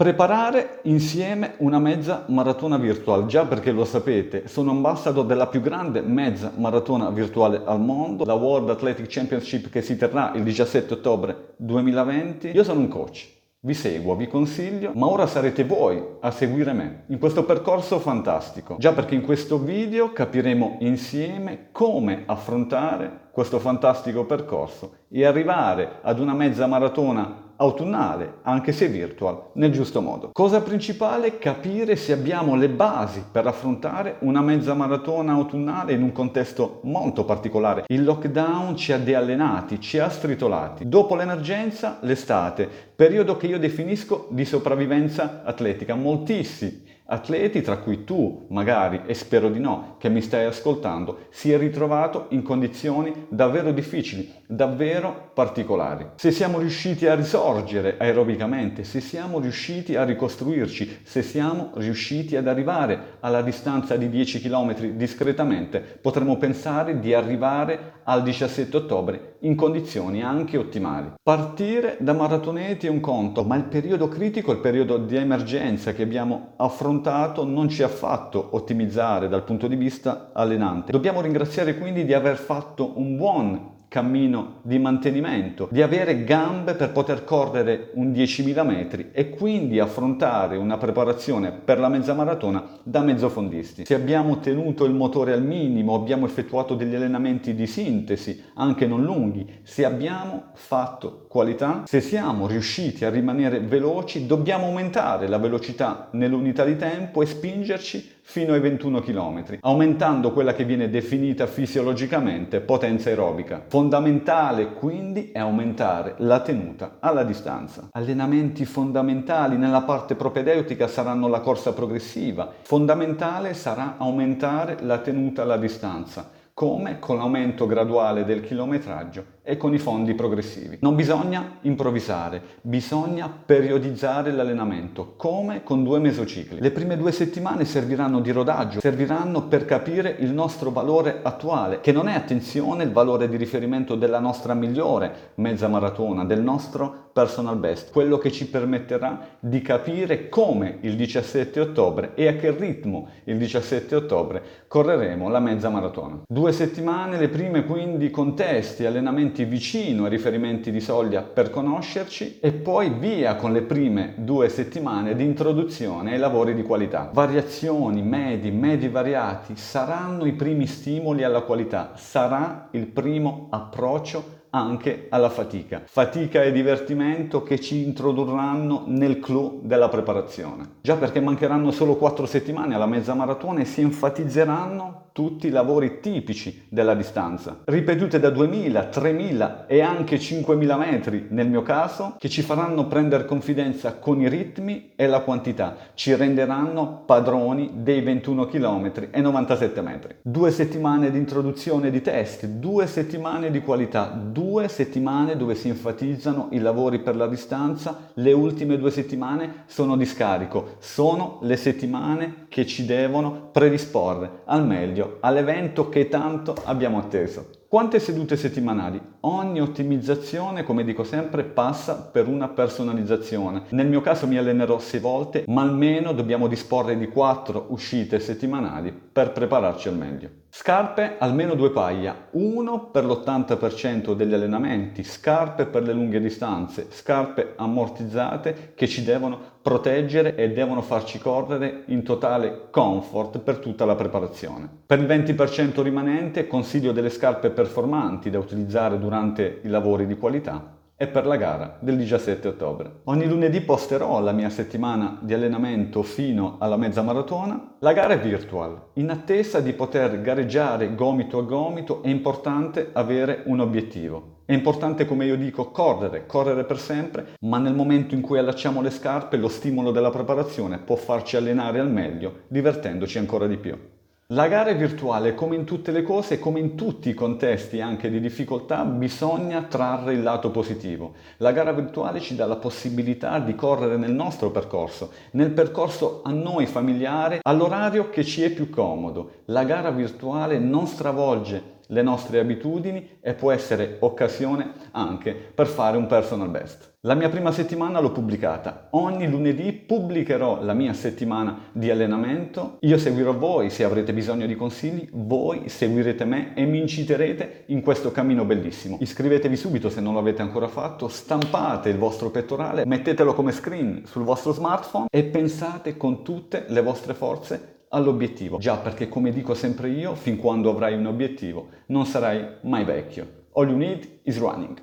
Preparare insieme una mezza maratona virtual, già perché lo sapete, sono ambassador della più grande mezza maratona virtuale al mondo, la World Athletic Championship che si terrà il 17 ottobre 2020. Io sono un coach, vi seguo, vi consiglio, ma ora sarete voi a seguire me in questo percorso fantastico, già perché in questo video capiremo insieme come affrontare questo fantastico percorso e arrivare ad una mezza maratona autunnale, anche se virtual, nel giusto modo. Cosa principale? Capire se abbiamo le basi per affrontare una mezza maratona autunnale in un contesto molto particolare. Il lockdown ci ha deallenati, ci ha stritolati. Dopo l'emergenza, l'estate, periodo che io definisco di sopravvivenza atletica. Moltissimi atleti, tra cui tu magari, e spero di no, che mi stai ascoltando, si è ritrovato in condizioni davvero difficili, davvero particolari. Se siamo riusciti a risorgere aerobicamente, se siamo riusciti a ricostruirci, se siamo riusciti ad arrivare alla distanza di 10 km discretamente, potremmo pensare di arrivare al 17 ottobre in condizioni anche ottimali. Partire da maratoneti è un conto, ma il periodo critico, il periodo di emergenza che abbiamo affrontato non ci ha fatto ottimizzare dal punto di vista allenante. Dobbiamo ringraziare quindi di aver fatto un buon cammino di mantenimento, di avere gambe per poter correre un 10.000 metri e quindi affrontare una preparazione per la mezza maratona da mezzofondisti. Se abbiamo tenuto il motore al minimo, abbiamo effettuato degli allenamenti di sintesi, anche non lunghi, se abbiamo fatto qualità, se siamo riusciti a rimanere veloci, dobbiamo aumentare la velocità nell'unità di tempo e spingerci fino ai 21 km, aumentando quella che viene definita fisiologicamente potenza aerobica. Fondamentale quindi è aumentare la tenuta alla distanza. Allenamenti fondamentali nella parte propedeutica saranno la corsa progressiva. Fondamentale sarà aumentare la tenuta alla distanza come con l'aumento graduale del chilometraggio e con i fondi progressivi. Non bisogna improvvisare, bisogna periodizzare l'allenamento, come con due mesocicli. Le prime due settimane serviranno di rodaggio, serviranno per capire il nostro valore attuale, che non è, attenzione, il valore di riferimento della nostra migliore mezza maratona, del nostro personal best, quello che ci permetterà di capire come il 17 ottobre e a che ritmo il 17 ottobre correremo la mezza maratona. Due settimane, le prime quindi con testi, allenamenti vicino ai riferimenti di soglia per conoscerci e poi via con le prime due settimane di introduzione ai lavori di qualità. Variazioni, medi, medi variati saranno i primi stimoli alla qualità, sarà il primo approccio anche alla fatica. Fatica e divertimento che ci introdurranno nel clou della preparazione. Già perché mancheranno solo 4 settimane alla mezza maratona e si enfatizzeranno tutti i lavori tipici della distanza, ripetute da 2000, 3000 e anche 5000 metri nel mio caso, che ci faranno prendere confidenza con i ritmi e la quantità, ci renderanno padroni dei 21 km e 97 metri. Due settimane di introduzione di test, due settimane di qualità, due settimane dove si enfatizzano i lavori per la distanza, le ultime due settimane sono di scarico, sono le settimane che ci devono predisporre al meglio all'evento che tanto abbiamo atteso. Quante sedute settimanali? Ogni ottimizzazione, come dico sempre, passa per una personalizzazione. Nel mio caso mi allenerò sei volte, ma almeno dobbiamo disporre di quattro uscite settimanali per prepararci al meglio. Scarpe almeno due paia, uno per l'80% degli allenamenti, scarpe per le lunghe distanze, scarpe ammortizzate che ci devono proteggere e devono farci correre in totale comfort per tutta la preparazione. Per il 20% rimanente consiglio delle scarpe performanti da utilizzare durante i lavori di qualità e per la gara del 17 ottobre. Ogni lunedì posterò la mia settimana di allenamento fino alla mezza maratona. La gara è virtual. In attesa di poter gareggiare gomito a gomito è importante avere un obiettivo. È importante, come io dico, correre, correre per sempre, ma nel momento in cui allacciamo le scarpe lo stimolo della preparazione può farci allenare al meglio, divertendoci ancora di più. La gara è virtuale, come in tutte le cose, come in tutti i contesti anche di difficoltà, bisogna trarre il lato positivo. La gara virtuale ci dà la possibilità di correre nel nostro percorso, nel percorso a noi familiare, all'orario che ci è più comodo. La gara virtuale non stravolge le nostre abitudini e può essere occasione anche per fare un personal best. La mia prima settimana l'ho pubblicata. Ogni lunedì pubblicherò la mia settimana di allenamento. Io seguirò voi se avrete bisogno di consigli, voi seguirete me e mi inciterete in questo cammino bellissimo. Iscrivetevi subito se non l'avete ancora fatto, stampate il vostro pettorale, mettetelo come screen sul vostro smartphone e pensate con tutte le vostre forze all'obiettivo. Già perché come dico sempre io, fin quando avrai un obiettivo non sarai mai vecchio. All you need is running.